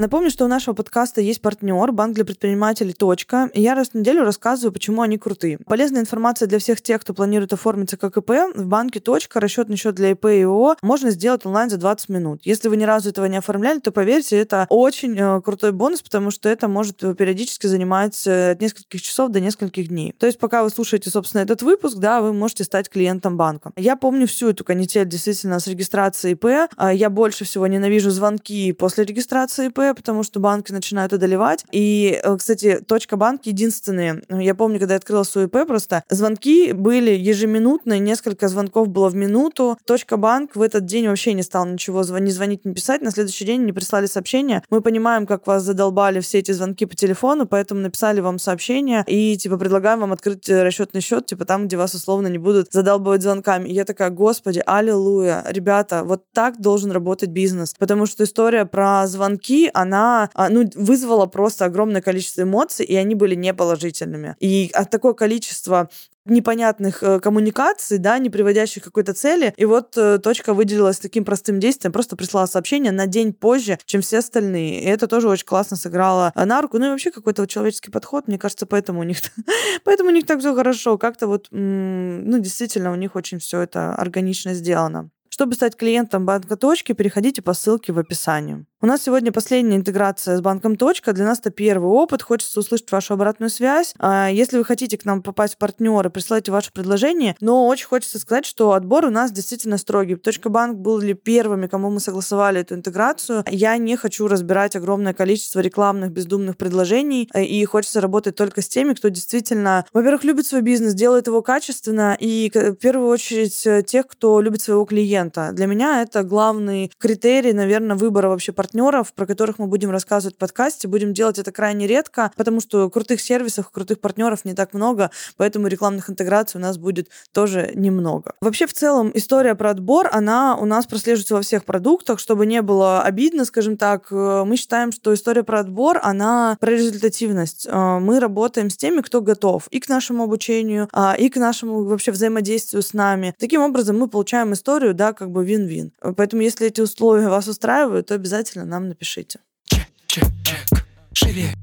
Напомню, что у нашего подкаста есть партнер, банк для предпринимателей «Точка», и я раз в неделю рассказываю, почему они крутые. Полезная информация для всех тех, кто планирует оформиться как ИП. В банке «Точка» расчетный счет для ИП и ООО можно сделать онлайн за 20 минут. Если вы ни разу этого не оформляли, то поверьте, это очень э, крутой бонус, потому что это может э, периодически занимать э, от нескольких часов до нескольких дней. То есть пока вы слушаете, собственно, этот выпуск, да, вы можете стать клиентом банка. Я помню всю эту канитель действительно с регистрацией ИП. А Я больше всего ненавижу звонки после регистрации ИП, потому что банки начинают одолевать. И, э, кстати, точка банк единственные. Я помню, когда я открыла свой ИП, просто звонки были ежеминутные, несколько звонков было в минуту. Точка банк в этот день вообще не стал ничего звонить, звонить, не писать. На следующий день не прислали сообщения. Мы понимаем, как вас задолбали все эти звонки по телефону, поэтому написали вам сообщение и, типа, предлагаем вам открыть э, расчетный счет, типа, там, где вас условно не будут задалбывать звонками. И я такая, господи, аллилуйя, ребята, вот так должен работать бизнес. Потому что история про звонки, она а, ну, вызвала просто огромное количество эмоций, и они были неположительными. И от такое количество непонятных э, коммуникаций, да, не приводящих к какой-то цели. И вот э, точка выделилась таким простым действием, просто прислала сообщение на день позже, чем все остальные. И это тоже очень классно сыграло э, на руку. Ну и вообще какой-то вот человеческий подход, мне кажется, поэтому у них, поэтому у них так все хорошо. Как-то вот, ну, действительно, у них очень все это органично сделано. Чтобы стать клиентом банка «Точки», переходите по ссылке в описании. У нас сегодня последняя интеграция с банком «Точка». Для нас это первый опыт. Хочется услышать вашу обратную связь. А, если вы хотите к нам попасть в партнеры, присылайте ваше предложение. Но очень хочется сказать, что отбор у нас действительно строгий. «Точка банк» были первыми, кому мы согласовали эту интеграцию. Я не хочу разбирать огромное количество рекламных бездумных предложений. Э, и хочется работать только с теми, кто действительно, во-первых, любит свой бизнес, делает его качественно. И в первую очередь э, тех, кто любит своего клиента клиента. Для меня это главный критерий, наверное, выбора вообще партнеров, про которых мы будем рассказывать в подкасте. Будем делать это крайне редко, потому что крутых сервисов, крутых партнеров не так много, поэтому рекламных интеграций у нас будет тоже немного. Вообще, в целом, история про отбор, она у нас прослеживается во всех продуктах, чтобы не было обидно, скажем так. Э, мы считаем, что история про отбор, она про результативность. Э, мы работаем с теми, кто готов и к нашему обучению, а, и к нашему вообще взаимодействию с нами. Таким образом, мы получаем историю, да, как бы вин-вин. Поэтому, если эти условия вас устраивают, то обязательно нам напишите. Чек, чек, чек. Шире.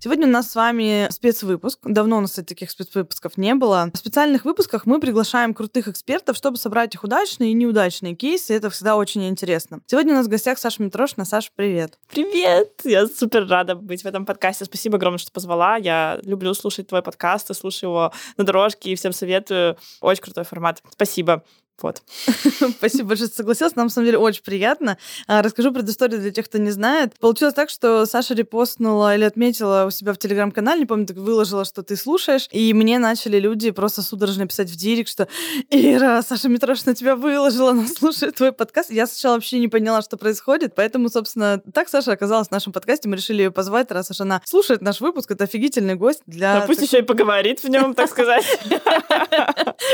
Сегодня у нас с вами спецвыпуск. Давно у нас таких спецвыпусков не было. В специальных выпусках мы приглашаем крутых экспертов, чтобы собрать их удачные и неудачные кейсы. Это всегда очень интересно. Сегодня у нас в гостях Саша Митрошина. Саша, привет. Привет! Я супер рада быть в этом подкасте. Спасибо огромное, что позвала. Я люблю слушать твой подкаст и слушаю его на дорожке и всем советую. Очень крутой формат. Спасибо. Вот. Спасибо большое, что согласилась. Нам, на самом деле, очень приятно. А, расскажу предысторию для тех, кто не знает. Получилось так, что Саша репостнула или отметила у себя в Телеграм-канале, не помню, так выложила, что ты слушаешь, и мне начали люди просто судорожно писать в директ, что «Ира, Саша Митрошина тебя выложила, она слушает твой подкаст». Я сначала вообще не поняла, что происходит, поэтому, собственно, так Саша оказалась в нашем подкасте. Мы решили ее позвать, раз уж она слушает наш выпуск. Это офигительный гость для... Да, пусть еще и поговорит в нем, так сказать.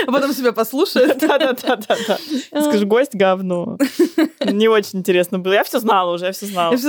А потом себя послушает. Да-да-да да-да-да. Гость говно. Не очень интересно было. Я все знала уже, я все знала.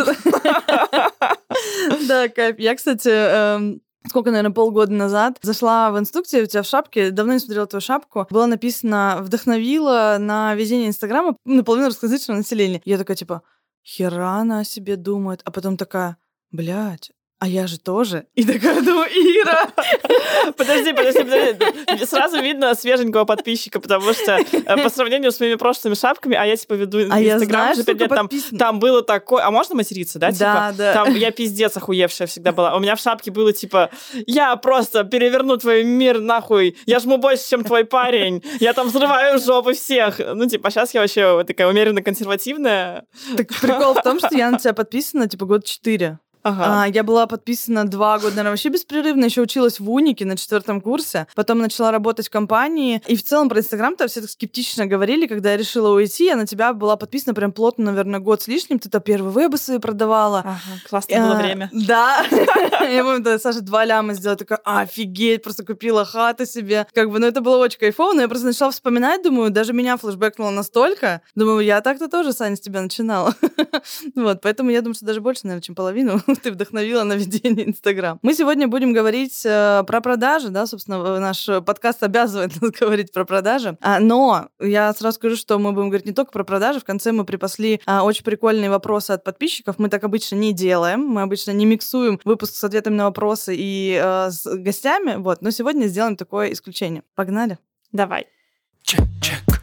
Да, кайф. Я, кстати, эм, сколько, наверное, полгода назад, зашла в инструкцию, у тебя в шапке, давно не смотрела твою шапку, было написано «Вдохновила на везение Инстаграма наполовину русскоязычного населения». Я такая, типа, хера она о себе думает, а потом такая, блядь, а я же тоже. И такая, думаю, Ира. Подожди, подожди, подожди. Сразу видно свеженького подписчика, потому что э, по сравнению с моими прошлыми шапками, а я типа веду а Инстаграм уже пять лет, там, там было такое... А можно материться, да? Да, типа, да. Там я пиздец охуевшая всегда была. У меня в шапке было типа, я просто переверну твой мир нахуй, я жму больше, чем твой парень, я там взрываю жопы всех. Ну, типа, сейчас я вообще такая умеренно консервативная. Так прикол в том, что я на тебя подписана, типа, год четыре. Ага. А, я была подписана два года, наверное, вообще беспрерывно. Еще училась в Унике на четвертом курсе. Потом начала работать в компании. И в целом про Инстаграм-то все так скептично говорили, когда я решила уйти. Я на тебя была подписана прям плотно, наверное, год с лишним. Ты то первые вебы продавала. Ага, классное было А, время. Да. Я помню, Саша два ляма сделала. Такая, офигеть, просто купила хату себе. Как бы, ну это было очень кайфово. Но я просто начала вспоминать, думаю, даже меня флешбэкнуло настолько. Думаю, я так-то тоже, Саня, с тебя начинала. Вот, поэтому я думаю, что даже больше, наверное, чем половину ты вдохновила на ведение Инстаграм. Мы сегодня будем говорить э, про продажи, да, собственно, наш подкаст обязывает нас говорить про продажи. А, но я сразу скажу, что мы будем говорить не только про продажи, в конце мы припасли а, очень прикольные вопросы от подписчиков. Мы так обычно не делаем, мы обычно не миксуем выпуск с ответами на вопросы и э, с гостями, вот, но сегодня сделаем такое исключение. Погнали. Давай. чек, чек.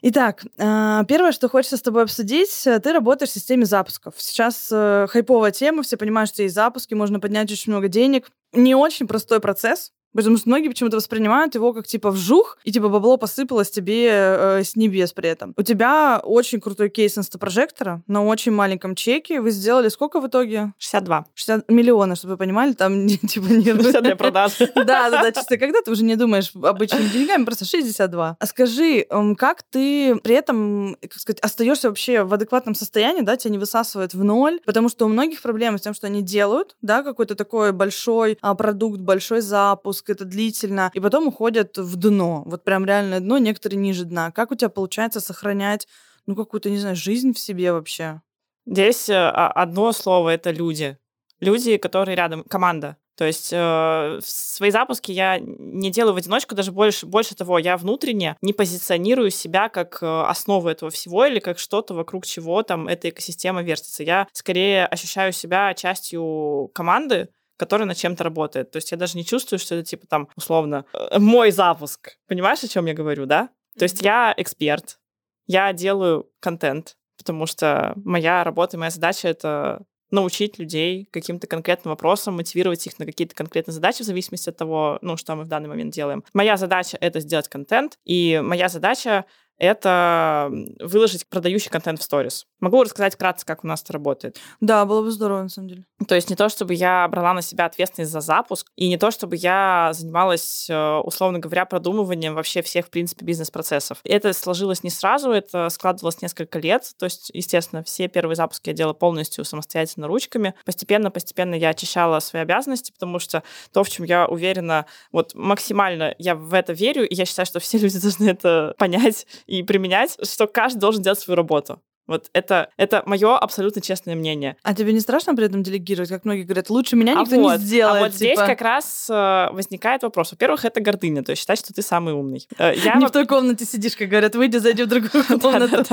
Итак, э, первое, что хочется с тобой обсудить, э, ты работаешь в системе запусков. Сейчас э, хайповая тема, все понимают, что есть запуски, можно поднять очень много денег. Не очень простой процесс, Потому что многие почему-то воспринимают его как типа вжух, и типа бабло посыпалось тебе э, с небес при этом. У тебя очень крутой кейс инстапрожектора на очень маленьком чеке. Вы сделали сколько в итоге? 62. 60 миллионов, чтобы вы понимали, там типа не... Все для продаж. Да, да, да, чисто когда ты уже не думаешь обычными деньгами, просто 62. А скажи, м, как ты при этом, как сказать, остаешься вообще в адекватном состоянии, да, тебя не высасывает в ноль, потому что у многих проблемы с тем, что они делают, да, какой-то такой большой а, продукт, большой запуск, это длительно, и потом уходят в дно, вот прям реальное дно, некоторые ниже дна. Как у тебя получается сохранять, ну, какую-то, не знаю, жизнь в себе вообще? Здесь э, одно слово — это люди. Люди, которые рядом, команда. То есть э, свои запуски я не делаю в одиночку, даже больше, больше того, я внутренне не позиционирую себя как э, основу этого всего или как что-то, вокруг чего там эта экосистема вертится. Я скорее ощущаю себя частью команды, которая над чем-то работает. То есть я даже не чувствую, что это типа там условно э, мой запуск. Понимаешь, о чем я говорю, да? То есть я эксперт, я делаю контент, потому что моя работа, моя задача — это научить людей каким-то конкретным вопросам, мотивировать их на какие-то конкретные задачи в зависимости от того, ну, что мы в данный момент делаем. Моя задача — это сделать контент, и моя задача это выложить продающий контент в сторис. Могу рассказать вкратце, как у нас это работает. Да, было бы здорово, на самом деле. То есть не то, чтобы я брала на себя ответственность за запуск, и не то, чтобы я занималась, э, условно говоря, продумыванием вообще всех, в принципе, бизнес-процессов. Это сложилось не сразу, это складывалось несколько лет. То есть, естественно, все первые запуски я делала полностью самостоятельно ручками. Постепенно-постепенно я очищала свои обязанности, потому что то, в чем я уверена, вот максимально я в это верю, и я считаю, что все люди должны это понять и применять, что каждый должен делать свою работу. Вот это, это мое абсолютно честное мнение. А тебе не страшно при этом делегировать? Как многие говорят, лучше меня никто а вот, не сделает. А вот здесь типа. как раз э, возникает вопрос. Во-первых, это гордыня, то есть считать, что ты самый умный. Э, я не в той комнате сидишь, как говорят, выйди, зайди в другую комнату.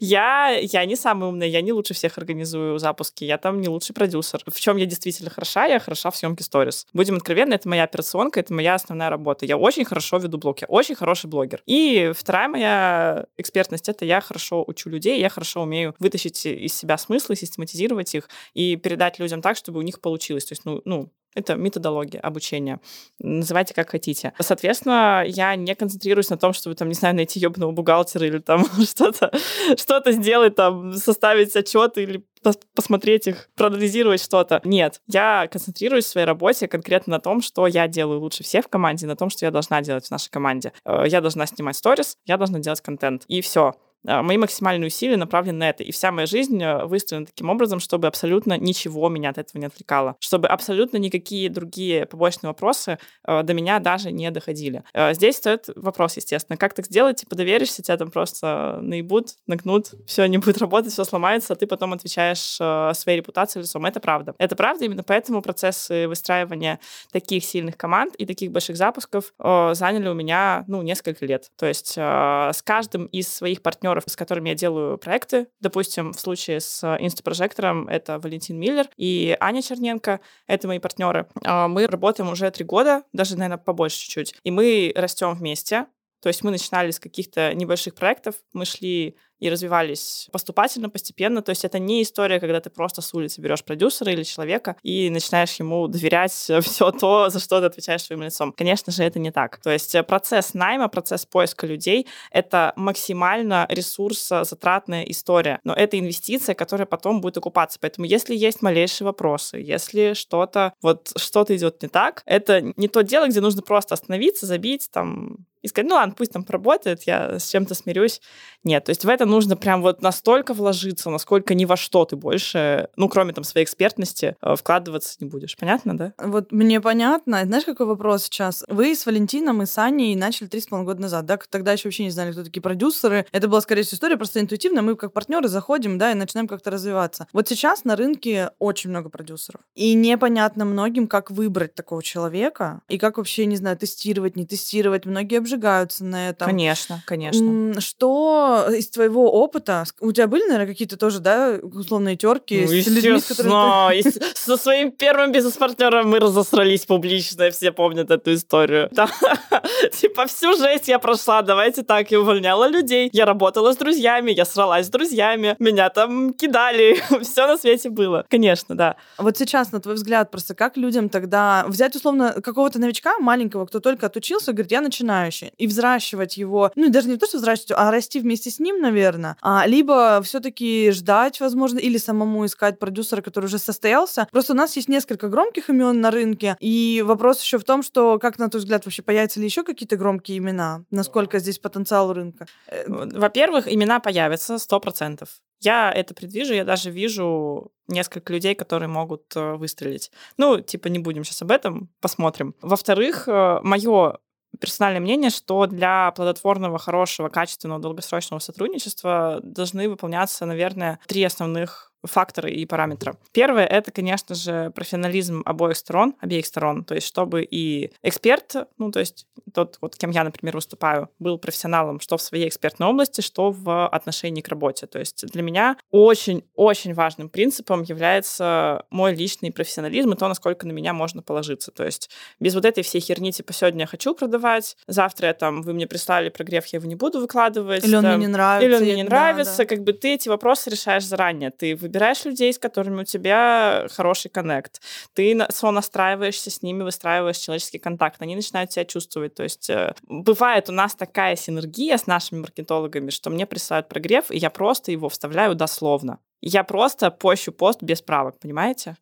Я, я не самый умный, я не лучше всех организую запуски, я там не лучший продюсер. В чем я действительно хороша? Я хороша в съемке сторис. Будем откровенны, это моя операционка, это моя основная работа. Я очень хорошо веду блог, я очень хороший блогер. И вторая моя экспертность — это я хорошо учу людей, я хорошо умею вытащить из себя смыслы, систематизировать их и передать людям так, чтобы у них получилось. То есть, ну, ну это методология обучения. Называйте как хотите. Соответственно, я не концентрируюсь на том, чтобы, там, не знаю, найти ебаного бухгалтера или там что-то что сделать, там, составить отчет или пос- посмотреть их, проанализировать что-то. Нет, я концентрируюсь в своей работе конкретно на том, что я делаю лучше всех в команде, на том, что я должна делать в нашей команде. Э, Я должна снимать сторис, я должна делать контент. И все. А, Мои максимальные усилия направлены на это. И вся моя жизнь э, выстроена таким образом, чтобы абсолютно ничего меня от этого не отвлекало. Чтобы абсолютно никакие другие побочные вопросы э, до меня даже не доходили. Э, Здесь стоит вопрос, естественно. Как так сделать? Типа доверишься, тебя там просто наебут, нагнут, все не будет работать, все сломается, а ты потом отвечаешь своей репутацией лицом. Это правда. Это правда, именно поэтому процессы выстраивания таких сильных команд и таких больших запусков заняли у меня, ну, несколько лет. То есть с каждым из своих партнеров, с которыми я делаю проекты, допустим, в случае с инстапрожектором это Валентин Миллер и Аня Черненко, это мои партнеры. Э, Мы работаем уже три года, даже, наверное, побольше чуть-чуть, и мы растем вместе. То есть мы начинали с каких-то небольших проектов, мы шли и развивались поступательно, постепенно. То есть это не история, когда ты просто с улицы берешь продюсера или человека и начинаешь ему доверять все то, за что ты отвечаешь своим лицом. Конечно же, это не так. То есть процесс найма, процесс поиска людей — это максимально ресурсозатратная история. Но это инвестиция, которая потом будет окупаться. Поэтому если есть малейшие вопросы, если что-то, вот что-то идет не так, это не то дело, где нужно просто остановиться, забить, там, и сказать, ну ладно, пусть там поработает, я с чем-то смирюсь. Нет, то есть в это нужно прям вот настолько вложиться, насколько ни во что ты больше, ну, кроме там своей экспертности, э, вкладываться не будешь. Понятно, да? Вот мне понятно. Знаешь, какой вопрос сейчас? Вы с Валентином и с Аней начали три с половиной года назад, да? Тогда еще вообще не знали, кто такие продюсеры. Это была, скорее всего, история просто интуитивно. Мы как партнеры заходим, да, и начинаем как-то развиваться. Вот сейчас на рынке очень много продюсеров. И непонятно многим, как выбрать такого человека и как вообще, не знаю, тестировать, не тестировать. Многие обжигаются на этом. Конечно, конечно. Что из твоего опыта, у тебя были, наверное, какие-то тоже, да, условные терки ну, с людьми, с которыми ты... Со своим первым бизнес-партнером мы разосрались публично, все помнят эту историю. Типа всю жесть я прошла, давайте так, я увольняла людей, я работала с друзьями, я сралась с друзьями, меня там кидали, все на свете было. Конечно, да. Вот сейчас, на твой взгляд, просто как людям тогда взять, условно, какого-то новичка маленького, кто только отучился, говорит, я начинающий. И взращивать его, ну, даже не то, что взращивать, а расти вместе с ним, наверное. А, либо все таки ждать, возможно, или самому искать продюсера, который уже состоялся. Просто у нас есть несколько громких имен на рынке, и вопрос еще в том, что, как на твой взгляд, вообще появятся ли еще какие-то громкие имена? Насколько здесь потенциал рынка? Э, во-первых, имена появятся сто процентов. Я это предвижу, я даже вижу несколько людей, которые могут э, выстрелить. Ну, типа, не будем сейчас об этом, посмотрим. Во-вторых, э, мое персональное мнение, что для плодотворного, хорошего, качественного, долгосрочного сотрудничества должны выполняться, наверное, три основных факторы и параметры. Первое — это, конечно же, профессионализм обоих сторон, обеих сторон. То есть чтобы и эксперт, ну, то есть тот, вот кем я, например, выступаю, был профессионалом что в своей экспертной области, что в отношении к работе. То есть для меня очень-очень важным принципом является мой личный профессионализм и то, насколько на меня можно положиться. То есть без вот этой всей херни, типа, сегодня я хочу продавать, завтра я там, вы мне прислали прогрев, я его не буду выкладывать. Или он там, мне не нравится. Или он мне не нравится. Да, да. Как бы ты эти вопросы решаешь заранее. Ты выбираешь людей, с которыми у тебя хороший коннект. Ты сонастраиваешься с ними, выстраиваешь человеческий контакт. Они начинают себя чувствовать. То есть э, бывает у нас такая синергия с нашими маркетологами, что мне присылают прогрев, и я просто его вставляю дословно. Я просто пощу пост без правок, понимаете?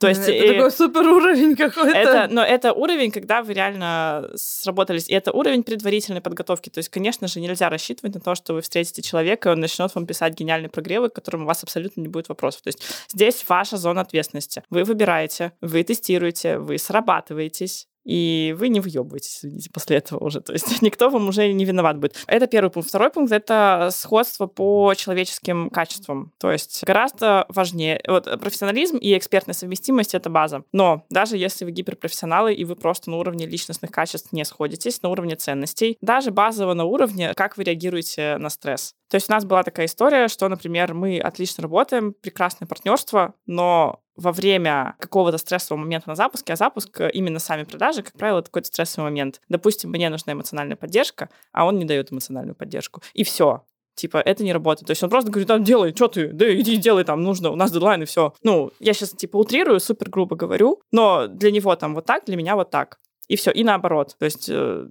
То есть это и... такой супер уровень какой-то. Это, но это уровень, когда вы реально сработались. И это уровень предварительной подготовки. То есть, конечно же, нельзя рассчитывать на то, что вы встретите человека, и он начнет вам писать гениальные прогревы, к которым у вас абсолютно не будет вопросов. То есть здесь ваша зона ответственности. Вы выбираете, вы тестируете, вы срабатываетесь, и вы не въебываетесь, извините, после этого уже. То есть никто вам уже не виноват будет. Это первый пункт. Второй пункт — это сходство по человеческим качествам. То есть гораздо важнее. Вот профессионализм и экспертная совместимость — это база. Но даже если вы гиперпрофессионалы, и вы просто на уровне личностных качеств не сходитесь, на уровне ценностей, даже базово на уровне, как вы реагируете на стресс. То есть у нас была такая история, что, например, мы отлично работаем, прекрасное партнерство, но во время какого-то стрессового момента на запуске, а запуск э, именно сами продажи, как правило, это какой-то стрессовый момент. Допустим, мне нужна эмоциональная поддержка, а он не дает эмоциональную поддержку. И все. Типа, это не работает. То есть он просто говорит, там, делай, что ты, да иди делай, там, нужно, у нас дедлайн и все. Ну, я сейчас, типа, утрирую, супер грубо говорю, но для него там вот так, для меня вот так. И все, и наоборот. То есть э,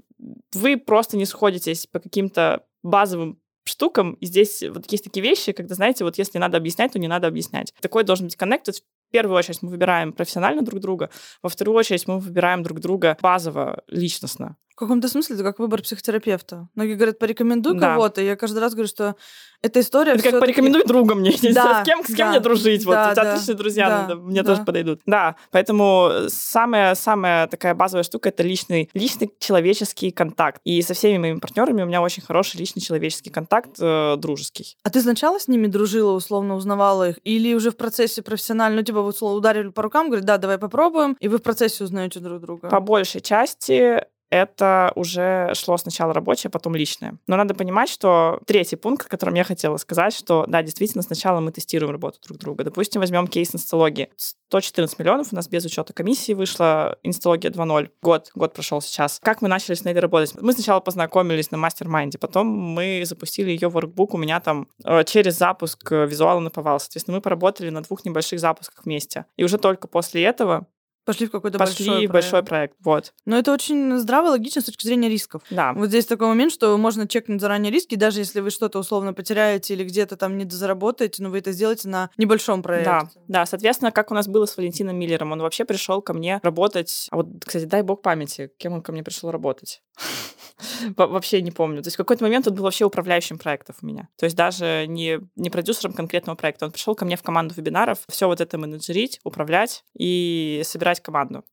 вы просто не сходитесь по каким-то базовым штукам. И здесь вот есть такие вещи, когда, знаете, вот если надо объяснять, то не надо объяснять. Такой должен быть коннект. В первую очередь мы выбираем профессионально друг друга, во вторую очередь мы выбираем друг друга базово, личностно. В каком-то смысле это как выбор психотерапевта. Многие говорят, порекомендуй да. кого-то. Я каждый раз говорю, что эта история... Это как порекомендуй друга мне. Да, с кем, с кем да, мне дружить. Вот, да, у тебя да, отличные друзья, да, мне да. тоже подойдут. Да, поэтому самая-самая такая базовая штука — это личный, личный человеческий контакт. И со всеми моими партнерами у меня очень хороший личный человеческий контакт, э, дружеский. А ты сначала с ними дружила, условно узнавала их? Или уже в процессе профессионально, ну, типа, условно, ударили по рукам, говорят, да, давай попробуем, и вы в процессе узнаете друг друга? По большей части это уже шло сначала рабочее, потом личное. Но надо понимать, что третий пункт, о котором я хотела сказать, что да, действительно, сначала мы тестируем работу друг друга. Допустим, возьмем кейс инсталогии. 114 миллионов у нас без учета комиссии вышла инсталогия 2.0. Год, год прошел сейчас. Как мы начали с ней работать? Мы сначала познакомились на мастер-майнде, потом мы запустили ее workbook у меня там э, через запуск э, визуала наповал. Соответственно, мы поработали на двух небольших запусках вместе. И уже только после этого Пошли в какой-то пошли большой в большой проект. Вот. Но это очень здраво логично с точки зрения рисков. Да. Вот здесь такой момент, что можно чекнуть заранее риски, даже если вы что-то условно потеряете или где-то там не заработаете, но вы это сделаете на небольшом проекте. Да, да, соответственно, как у нас было с Валентином Миллером, он вообще пришел ко мне работать. А вот, кстати, дай бог памяти, кем он ко мне пришел работать. Во- Вообще не помню. То есть в какой-то момент он был вообще управляющим проектов у меня. То есть даже не, не продюсером конкретного проекта. Он пришел ко мне в команду вебинаров, все вот это менеджерить, управлять и собирать команду.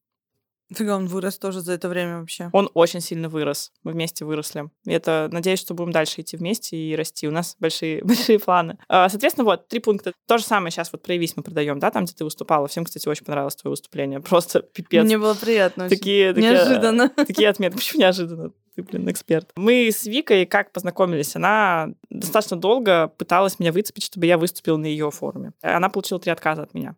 Фига, он вырос тоже за это время вообще. Он очень сильно вырос. Мы вместе выросли. Это, надеюсь, что будем дальше идти вместе и расти. У нас большие, большие планы. А, Соответственно, вот, три пункта. То же самое сейчас вот проявись мы продаем, да, там, где ты выступала. Всем, кстати, очень понравилось твое выступление. Просто пипец. Мне было приятно. Такие, такие, Неожиданно. такие отметки. Почему неожиданно? Ты, блин, эксперт. Мы с Викой как познакомились? Она достаточно долго пыталась меня выцепить, чтобы я выступил на ее форуме. Она получила три отказа от меня.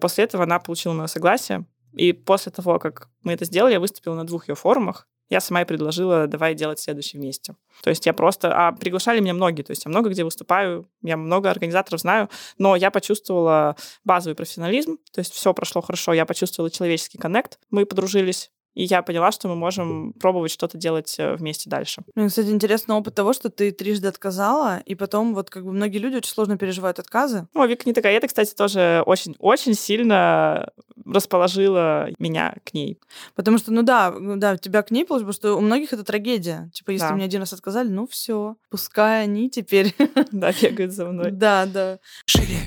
После этого она получила мое согласие. И после того, как мы это сделали, я выступила на двух ее форумах. Я сама и предложила, давай делать следующий вместе. То есть я просто... А приглашали меня многие. То есть я много где выступаю, я много организаторов знаю, но я почувствовала базовый профессионализм. То есть все прошло хорошо, я почувствовала человеческий коннект, мы подружились. И я поняла, что мы можем пробовать что-то делать э, вместе дальше. Мне, кстати, интересный опыт того, что ты трижды отказала, и потом вот как бы многие люди очень сложно переживают отказы. Ну, Вика не такая. Это, кстати, тоже очень-очень сильно расположила меня к ней. Потому что, ну да, да, тебя к ней получилось, потому что у многих это трагедия. Типа, если Да. мне один раз отказали, ну все, пускай они теперь. Да, бегает за мной. Да, да. шире,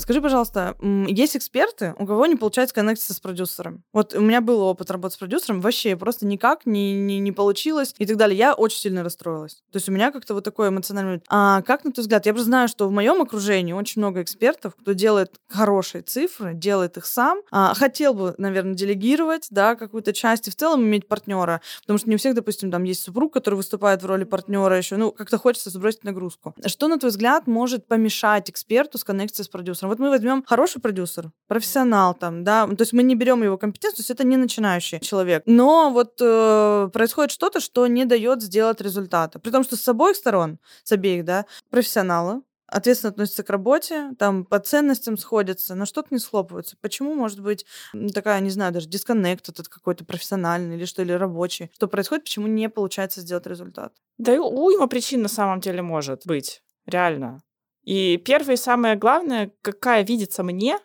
Скажи, пожалуйста, есть эксперты, у кого не получается коннектиться с продюсером? Вот у меня был опыт работы с продюсером, вообще просто никак не, не, не получилось и так далее. Я очень сильно расстроилась. То есть у меня как-то вот такой эмоциональный... момент. А как, на твой взгляд, я просто знаю, что в моем окружении очень много экспертов, кто делает хорошие цифры, делает их сам, а, хотел бы, наверное, делегировать, да, какую-то часть и в целом иметь партнера, потому что не у всех, допустим, там есть супруг, который выступает в роли партнера еще, ну, как-то хочется сбросить нагрузку. Что, на твой взгляд, может помешать эксперту сконнектиться с продюсером? Вот мы возьмем хороший продюсер, профессионал там, да, то есть мы не берем его компетенцию, то есть это не начинающий человек, но вот э, происходит что-то, что не дает сделать результата. При том, что с обоих сторон, с обеих, да, профессионалы, ответственно относятся к работе, там по ценностям сходятся, но что-то не схлопывается. Почему может быть такая, не знаю, даже дисконнект этот какой-то профессиональный или что, или рабочий? Что происходит, почему не получается сделать результат? Да и уйма причин на самом деле может быть. Реально. И первое и самое главное, какая видится мне,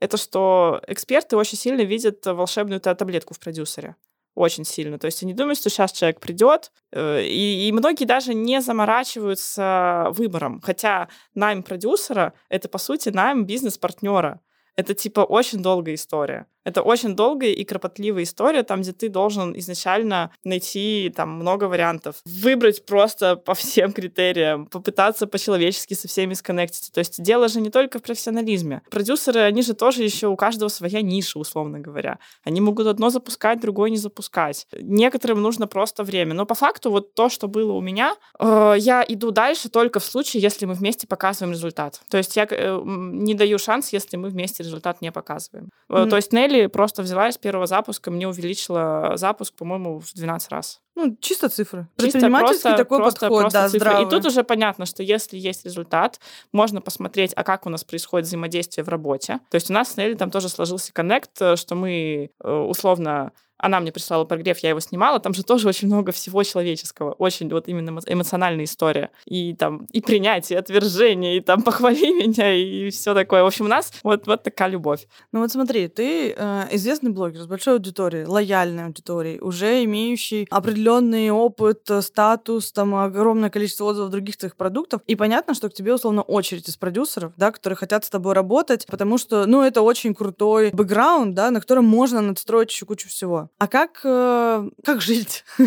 это что эксперты очень сильно видят волшебную та- таблетку в продюсере. Очень сильно. То есть они думают, что сейчас человек придет, э, и, и многие даже не заморачиваются выбором. Хотя найм продюсера — это, по сути, найм бизнес-партнера. Это, типа, очень долгая история. Это очень долгая и кропотливая история, там, где ты должен изначально найти там много вариантов, выбрать просто по всем критериям, попытаться по-человечески со всеми сконнектиться. То есть дело же не только в профессионализме. Продюсеры, они же тоже еще у каждого своя ниша, условно говоря. Они могут одно запускать, другое не запускать. Некоторым нужно просто время. Но по факту вот то, что было у меня, э, я иду дальше только в случае, если мы вместе показываем результат. То есть я э, не даю шанс, если мы вместе результат не показываем. Мгм. То есть Нелли просто взяла и с первого запуска, мне увеличила запуск, по-моему, в 12 раз. Ну, чисто цифры. Чисто Предпринимательский просто- такой просто- подход, просто да, цифры. здравый. И тут уже понятно, что если есть результат, можно посмотреть, а как у нас происходит взаимодействие в работе. То есть у нас с Нелли там тоже сложился коннект, э, что мы э, условно она мне прислала прогрев, я его снимала, там же тоже очень много всего человеческого, очень вот именно эмо- эмоциональная история. И там и принятие, и отвержение, и там похвали меня, и все такое. В общем, у нас вот, вот такая любовь. Ну вот смотри, ты э, известный блогер с большой аудиторией, лояльной аудиторией, уже имеющий определенный опыт, э, статус, там огромное количество отзывов других твоих продуктов. И понятно, что к тебе условно очередь из продюсеров, да, которые хотят с тобой работать, потому что, ну, это очень крутой бэкграунд, да, на котором можно надстроить еще кучу всего. А как, э, как жить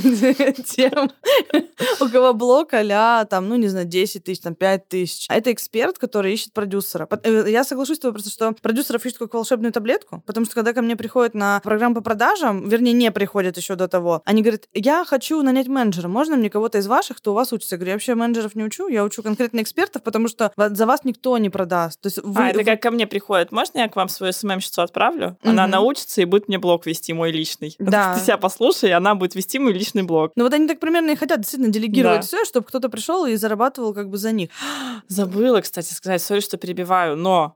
тем, у кого блок а там, ну, не знаю, 10 тысяч, там, 5 тысяч. А это эксперт, который ищет продюсера. Э, Я соглашусь с тобой просто, что продюсеров ищут как волшебную таблетку, потому что когда ко мне приходят на программу по продажам, вернее, не приходят еще до того, они говорят, я хочу нанять менеджера, можно мне кого-то из ваших, кто у вас учится? Я говорю, я вообще менеджеров не учу, я учу конкретно экспертов, потому что за вас никто не продаст. То есть вы, а, это вы- как ко мне приходит. Можно я к вам свою СММ-щицу отправлю? Она Мгм. научится и будет мне блог вести, мой личный. Да. Ты себя послушай, и она будет вести мой личный блог. Ну вот они так примерно и хотят действительно делегировать Да. все, чтобы кто-то пришел и зарабатывал как бы за них. Забыла, кстати, сказать, сори, что перебиваю, но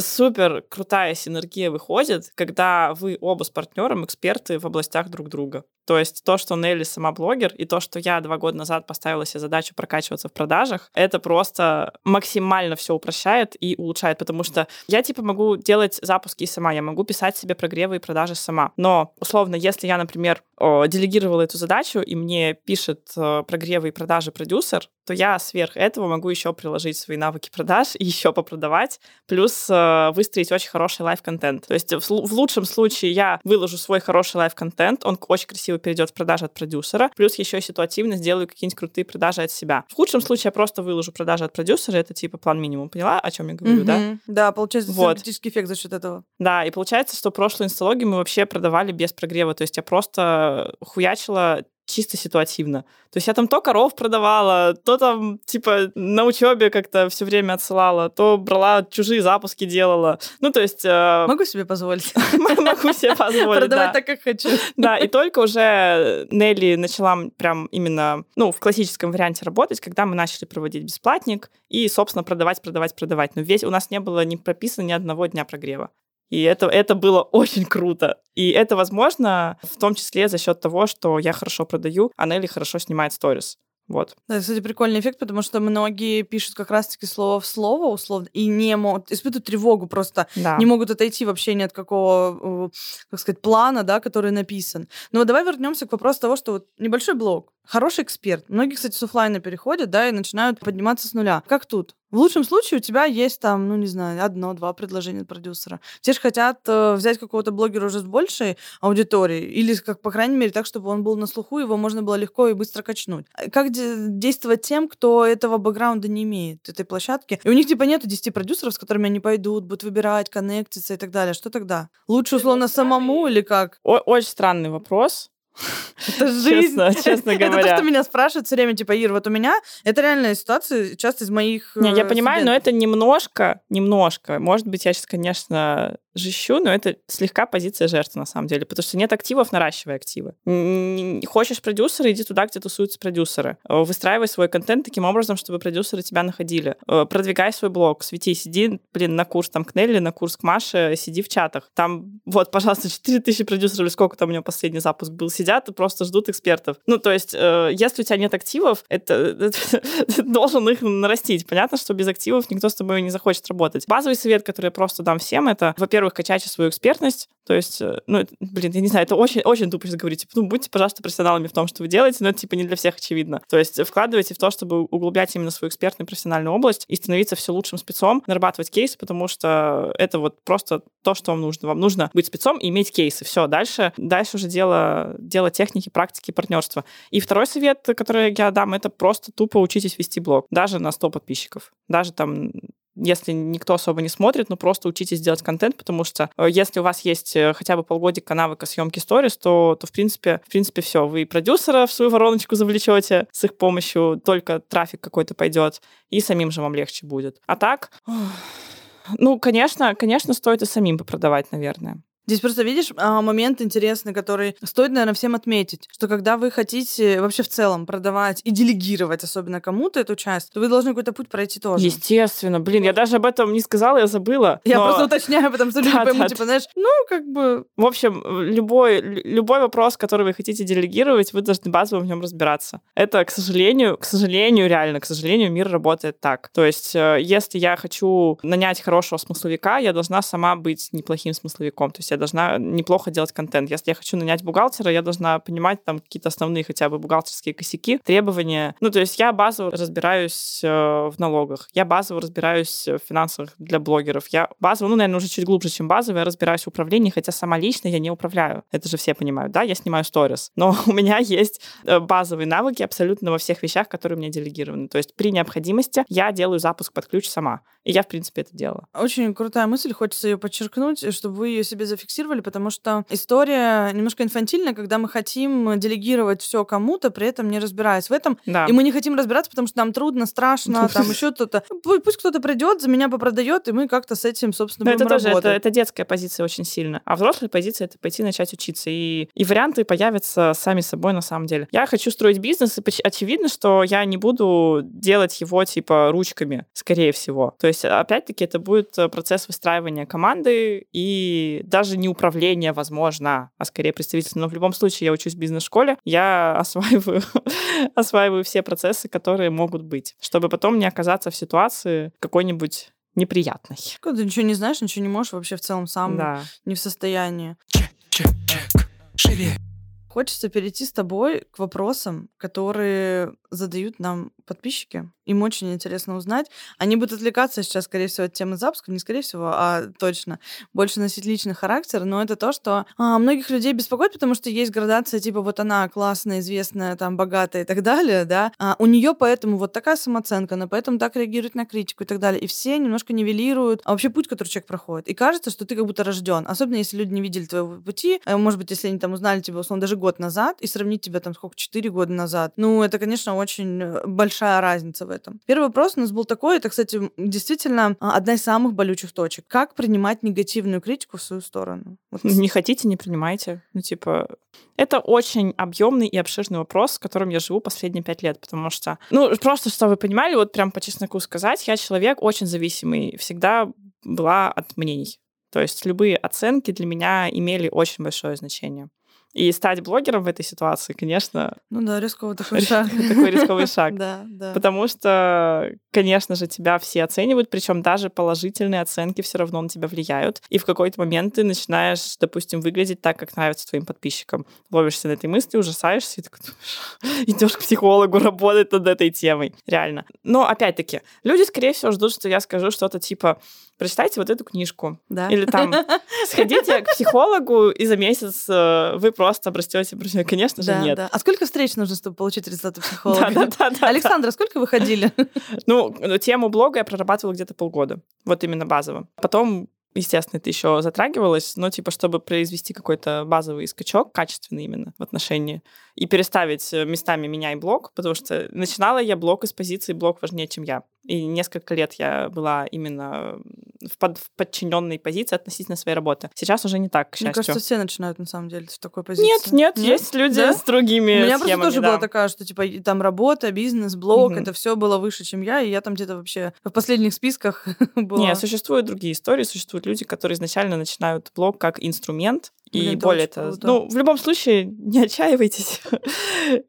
супер крутая синергия выходит, когда вы оба с партнером эксперты в областях друг друга. То есть то, что Нелли сама блогер, и то, что я два года назад поставила себе задачу прокачиваться в продажах, это просто максимально все упрощает и улучшает, потому что я типа могу делать запуски сама, я могу писать себе прогревы и продажи сама. Но, условно, если я, например, делегировала эту задачу, и мне пишет э, прогревы и продажи продюсер, то я сверх этого могу еще приложить свои навыки продаж и еще попродавать, плюс э, выстроить очень хороший live-контент. То есть в, лучшем случае я выложу свой хороший live-контент, он очень красиво перейдет в продажи от продюсера, плюс еще ситуативно сделаю какие-нибудь крутые продажи от себя. В худшем случае я просто выложу продажи от продюсера, это типа план минимум. Поняла, о чем я говорю, да? Мгм. Да, получается Вот. синергетический эффект за счет этого. Да, и получается, что прошлую инсталогию мы вообще продавали без прогрева. То есть я просто хуячила чисто ситуативно. То есть я там то коров продавала, то там, типа, на учебе как-то все время отсылала, то брала чужие запуски делала. Ну, то есть э, Могу себе позволить могу себе позволить, продавать да. так, как хочу. Да, и только уже Нелли начала прям именно, ну, в классическом варианте работать, когда мы начали проводить бесплатник и, собственно, продавать, продавать, продавать. Но весь у нас не было не прописано ни одного дня прогрева. И это, это было очень круто. И это возможно в том числе за счет того, что я хорошо продаю, а Нелли хорошо снимает сторис. Вот. Да, кстати, прикольный эффект, потому что многие пишут как раз-таки слово в слово, условно, и не могут, испытывают тревогу просто, Да. не могут отойти вообще ни от какого, э, как сказать, плана, да, который написан. Но вот давай вернемся к вопросу того, что вот небольшой блог, хороший эксперт. Многие, кстати, с оффлайна переходят, да, и начинают подниматься с нуля. Как тут? В лучшем случае у тебя есть там, ну, не знаю, одно-два предложения от продюсера. Те же хотят э, взять какого-то блогера уже с большей аудиторией, или, как, по крайней мере, так, чтобы он был на слуху, его можно было легко и быстро качнуть. А Как де- действовать тем, кто этого бэкграунда не имеет, этой площадки? И у них, типа, нету 10 продюсеров, с которыми они пойдут, будут выбирать, коннектиться и так далее. Что тогда? Лучше, условно, самому или как? О- очень странный вопрос. Это жизнь. Честно, честно Это то, говоря. что меня спрашивают все время, типа, Ир, вот у меня это реальная ситуация, часто из моих Не, я э, понимаю, но это немножко, немножко. Может быть, я сейчас, конечно, жищу, но это слегка позиция жертвы на самом деле, потому что нет активов, наращивай активы. Хочешь продюсера, иди туда, где тусуются продюсеры. Э, Выстраивай свой контент таким образом, чтобы продюсеры тебя находили. Э, Продвигай свой блог, свети, сиди, блин, на курс там к Нелли, на курс к Маше, сиди в чатах. Там, вот, пожалуйста, 4000 продюсеров, или сколько там у него последний запуск был, сидят и просто ждут экспертов. Ну, то есть, э, если у тебя нет активов, это, ты должен их нарастить. Понятно, что без активов никто с тобой не захочет работать. Базовый совет, который я просто дам всем, это, во-первых, качайте свою экспертность. То есть, э, ну, блин, я не знаю, это очень, очень тупо сейчас говорить. Типа, ну, будьте, пожалуйста, профессионалами в том, что вы делаете, но это, типа, не для всех очевидно. То есть, вкладывайте в то, чтобы углублять именно свою экспертную профессиональную область и становиться все лучшим спецом, нарабатывать кейсы, потому что это вот просто то, что вам нужно. Вам нужно быть спецом и иметь кейсы. Все, дальше, дальше уже дело, дело техники, практики, партнерства. И второй совет, который я дам, это просто тупо учитесь вести блог, даже на 100 подписчиков. Даже там если никто особо не смотрит, ну просто учитесь делать контент, потому что э, если у вас есть э, хотя бы полгодика навыка съемки сторис, то, то в принципе, в принципе все. Вы продюсера в свою вороночку завлечете с их помощью, только трафик какой-то пойдет, и самим же вам легче будет. А так, ну, конечно, конечно, стоит и самим попродавать, наверное. Здесь просто видишь а, момент интересный, который стоит, наверное, всем отметить, что когда вы хотите вообще в целом продавать и делегировать, особенно кому-то эту часть, то вы должны какой-то путь пройти тоже. Естественно, блин, я даже об этом не сказала, я забыла. Я но- просто уточняю, потому что люди Да, поймут, да, типа, знаешь, ну, как бы... В общем, любой, лю- любой вопрос, который вы хотите делегировать, вы должны базово в нем разбираться. Это, к сожалению, к сожалению, реально, к сожалению, мир работает так. То есть, э, если я хочу нанять хорошего смысловика, я должна сама быть неплохим смысловиком. То есть я должна неплохо делать контент. Если я хочу нанять бухгалтера, я должна понимать там какие-то основные хотя бы бухгалтерские косяки, требования. Ну, то есть я базово разбираюсь э, в налогах, я базово разбираюсь в финансах для блогеров, я базово, ну, наверное, уже чуть глубже, чем базово, я разбираюсь в управлении, хотя сама лично я не управляю. Это же все понимают, да, я снимаю сторис. Но у меня есть э, базовые навыки абсолютно во всех вещах, которые мне делегированы. То есть при необходимости я делаю запуск под ключ сама. И я, в принципе, это делала. Очень крутая мысль, хочется ее подчеркнуть, чтобы вы ее себе зафиксировали, потому что история немножко инфантильная, когда мы хотим делегировать все кому-то, при этом не разбираясь в этом. Да. И мы не хотим разбираться, потому что нам трудно, страшно, там еще что-то. Пусть кто-то придет, за меня попродает, и мы как-то с этим, собственно, Но будем это тоже, это, работать. это детская позиция очень сильно. А взрослая позиция — это пойти начать учиться. И, и варианты появятся сами собой на самом деле. Я хочу строить бизнес, и очевидно, что я не буду делать его типа ручками, скорее всего. То есть, опять-таки, это будет э, процесс выстраивания команды и даже не управления, возможно, а скорее представительства. Но в любом случае я учусь в бизнес-школе, я осваиваю, осваиваю все процессы, которые могут быть, чтобы потом не оказаться в ситуации какой-нибудь неприятной. Когда ты ничего не знаешь, ничего не можешь, вообще в целом сам Да. не в состоянии. чек, чек, чек. Хочется перейти с тобой к вопросам, которые задают нам подписчики. Им очень интересно узнать. Они будут отвлекаться сейчас, скорее всего, от темы запуска, не скорее всего, а точно. Больше носить личный характер, но это то, что а, многих людей беспокоит, потому что есть градация, типа вот она классная, известная, там, богатая и так далее, да. А у нее поэтому вот такая самооценка, она поэтому так реагирует на критику и так далее. И все немножко нивелируют а вообще путь, который человек проходит. И кажется, что ты как будто рожден. Особенно если люди не видели твоего пути. А, Может быть, если они там узнали тебя, условно, даже год назад, и сравнить тебя там сколько, 4 года назад. Ну, это, конечно, очень э, большая разница в этом. Первый вопрос у нас был такой, это, кстати, действительно а, одна из самых болючих точек. Как принимать негативную критику в свою сторону? Вот Не хотите, не принимайте. Ну, типа, это очень объемный и обширный вопрос, с которым я живу последние пять лет, потому что, ну, просто, что вы понимали, вот прям по чесноку сказать, я человек очень зависимый, всегда была от мнений. То есть любые оценки для меня имели очень большое значение. И стать блогером в этой ситуации, конечно, Ну да, рисковый такой шаг. такой рисковый шаг. Да, да. Потому что, конечно же, тебя все оценивают, причем даже положительные оценки все равно на тебя влияют. И в какой-то момент ты начинаешь, допустим, выглядеть так, как нравится твоим подписчикам. Ловишься на этой мысли, ужасаешься и такой идешь к психологу работать над этой темой. Реально. Но опять-таки, люди, скорее всего, ждут, что я скажу что-то типа прочитайте вот эту книжку. Да. Или там сходите к психологу, и за месяц э, вы просто обрастете. Конечно же, Да, нет. да. А сколько встреч нужно, чтобы получить результаты психолога? Да, да, да, да. Александра, сколько вы ходили? Ну, тему блога я прорабатывала где-то полгода. Вот именно базово. Потом естественно, это еще затрагивалось, но типа, чтобы произвести какой-то базовый скачок, качественный именно в отношении, и переставить э, местами меня и блог, потому что начинала я блог из позиции «блог важнее, чем я». И несколько лет я была именно в, под, в подчиненной позиции относительно своей работы. Сейчас уже не так, к Мне счастью. кажется, все начинают на самом деле с такой позиции. Нет, нет, есть люди Да? с другими У меня просто схемами, тоже да. была такая, что типа там работа, бизнес, блог, Мгм. это все было выше, чем я, и я там где-то вообще в последних списках была. Не, существуют другие истории, существуют люди, которые изначально начинают блог как инструмент, и Блин, более того, круто. ну, в любом случае, не отчаивайтесь.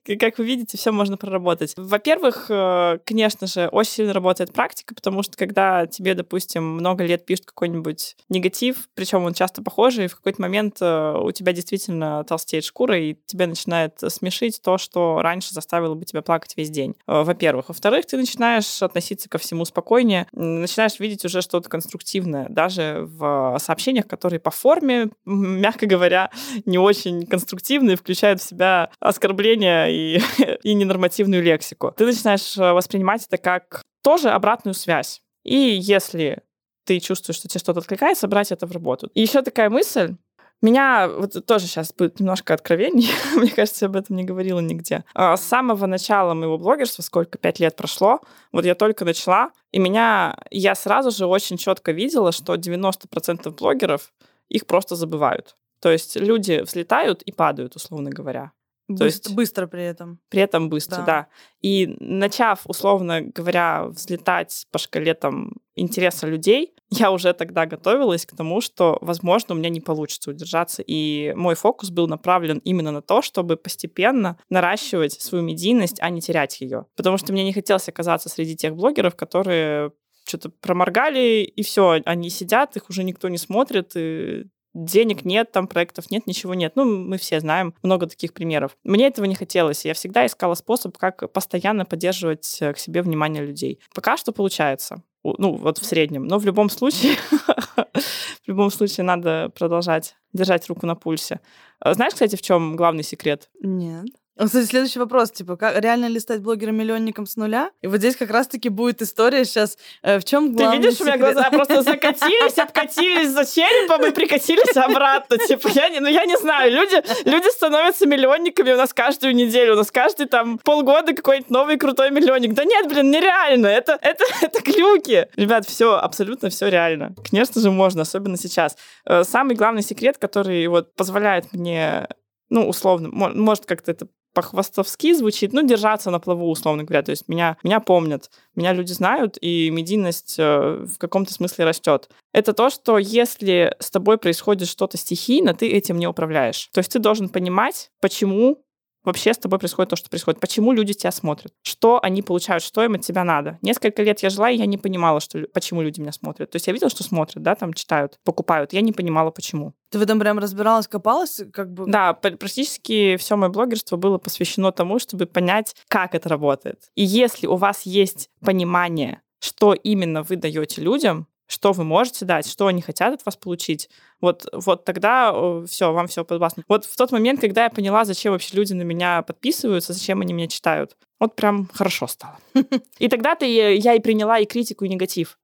Как вы видите, все можно проработать. Во-первых, э, конечно же, очень сильно работает практика, потому что когда тебе, допустим, много лет пишут какой-нибудь негатив, причем он часто похожий, в какой-то момент э, у тебя действительно толстеет шкура, и тебя начинает смешить то, что раньше заставило бы тебя плакать весь день. Э, Во-первых. Во-вторых, ты начинаешь относиться ко всему спокойнее, начинаешь видеть уже что-то конструктивное, даже в сообщениях, которые по форме, мягко говоря, не очень конструктивные, включают в себя оскорбления и, и ненормативную лексику. Ты начинаешь э, воспринимать это как тоже обратную связь. И если ты чувствуешь, что тебе что-то откликается, брать это в работу. И еще такая мысль, меня вот тоже сейчас будет немножко откровений, мне кажется, я об этом не говорила нигде. А, С самого начала моего блогерства, сколько, пять лет прошло, вот я только начала, и меня, я сразу же очень четко видела, что 90% блогеров, их просто забывают. То есть люди взлетают и падают, условно говоря. Быстро, есть- быстро при этом. При этом быстро, Да. да. И начав, условно говоря, взлетать по шкале там интереса людей, я уже тогда готовилась к тому, что, возможно, у меня не получится удержаться. И мой фокус был направлен именно на то, чтобы постепенно наращивать свою медийность, а не терять ее. Потому что мне не хотелось оказаться среди тех блогеров, которые что-то проморгали, и все, они сидят, их уже никто не смотрит, и денег нет, там проектов нет, ничего нет. Ну, мы все знаем много таких примеров. Мне этого не хотелось. Я всегда искала способ, как постоянно поддерживать э, к себе внимание людей. Пока что получается. Ну, вот в среднем. Но в любом случае, в любом случае надо продолжать держать руку на пульсе. Э, знаешь, кстати, в чем главный секрет? Нет. Кстати, следующий вопрос, типа, как, реально ли стать блогером-миллионником с нуля? И вот здесь как раз-таки будет история сейчас, э, в чем главный Ты видишь, секрет? у меня глаза просто закатились, обкатились за черепом и прикатились обратно. Типа, я не, ну я не знаю, люди, люди становятся миллионниками у нас каждую неделю, у нас каждый там полгода какой-нибудь новый крутой миллионник. Да нет, блин, нереально, это, это, это глюки. Ребят, все, абсолютно все реально. Конечно же, можно, особенно сейчас. Э, Самый главный секрет, который вот позволяет мне ну, условно, мо- может, как-то это по-хвастовски звучит, ну, держаться на плаву, условно говоря. То есть меня, меня помнят, меня люди знают, и медийность э, в каком-то смысле растет. Это то, что если с тобой происходит что-то стихийно, ты этим не управляешь. То есть ты должен понимать, почему вообще с тобой происходит то, что происходит. Почему люди тебя смотрят? Что они получают? Что им от тебя надо? Несколько лет я жила, и я не понимала, что, почему люди меня смотрят. То есть я видела, что смотрят, да, там читают, покупают. Я не понимала, почему. Ты в этом прям разбиралась, копалась, как бы? Да, практически все мое блогерство было посвящено тому, чтобы понять, как это работает. И если у вас есть понимание, что именно вы даете людям, что вы можете дать, что они хотят от вас получить, вот, вот тогда все, вам все подвластно. Вот в тот момент, когда я поняла, зачем вообще люди на меня подписываются, зачем они меня читают, вот прям хорошо стало. И тогда-то я я и приняла и критику, и негатив,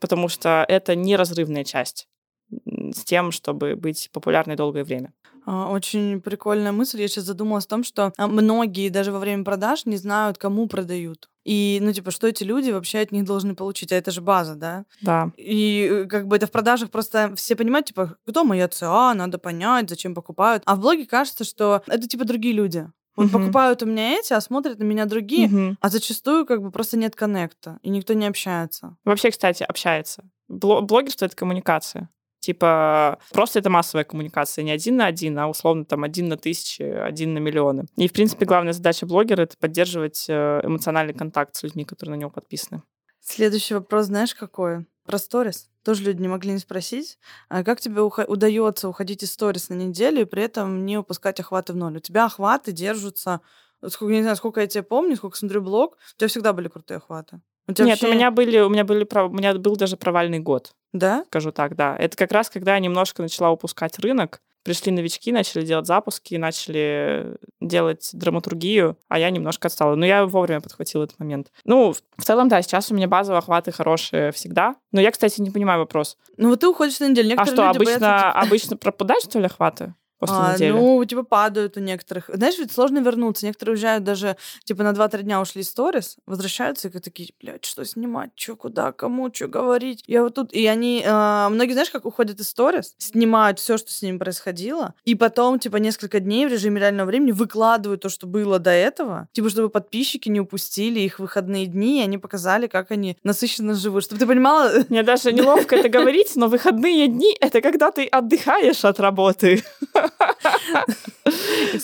потому что это неразрывная часть с тем, чтобы быть популярной долгое время. А, Очень прикольная мысль. Я сейчас задумалась о том, что а, многие даже во время продаж не знают, кому продают. И, ну, типа, что эти люди вообще от них должны получить? А это же база, да? Да. И э, как бы это в продажах просто все понимают, типа, кто моя ЦА, надо понять, зачем покупают. А в блоге кажется, что это, типа, другие люди. Вот Мгм. покупают у меня эти, а смотрят на меня другие. Мгм. А зачастую как бы просто нет коннекта, и никто не общается. Вообще, кстати, общается. Бло- блогерство — это коммуникация. Типа, просто это массовая коммуникация, не один на один, а условно там один на тысячи, один на миллионы. И, в принципе, главная задача блогера — это поддерживать э, эмоциональный контакт с людьми, которые на него подписаны. Следующий вопрос, знаешь, какой? Про сторис. Тоже люди не могли не спросить. А как тебе ухо- удается уходить из сторис на неделю и при этом не упускать охваты в ноль? У тебя охваты держатся... Сколько, не знаю, сколько я тебя помню, сколько смотрю блог, у тебя всегда были крутые охваты. У Нет, у вообще- меня были, у меня были, у меня был даже провальный год, Да? скажу так, да. Это как раз, когда я немножко начала упускать рынок, пришли новички, начали делать запуски, начали делать драматургию, а я немножко отстала. Но я вовремя подхватила этот момент. Ну, в целом, да, сейчас у меня базовые охваты хорошие всегда. Но я, кстати, не понимаю вопрос. Ну вот ты уходишь на неделю. а Некоторые что, люди обычно, боятся, обычно пропадают, что ли, охваты после А, недели? ну, типа, падают у некоторых. Знаешь, ведь сложно вернуться. Некоторые уезжают даже, типа, на 2-3 дня ушли из сторис, возвращаются и такие, блядь, что снимать, что, куда, кому, что говорить. Я вот тут... И они... а, многие, знаешь, как уходят из сторис, снимают все, что с ними происходило, и потом, типа, несколько дней в режиме реального времени выкладывают то, что было до этого, типа, чтобы подписчики не упустили их выходные дни, и они показали, как они насыщенно живут. Чтобы ты понимала, Мне даже неловко это говорить, но выходные дни — это когда ты отдыхаешь от работы.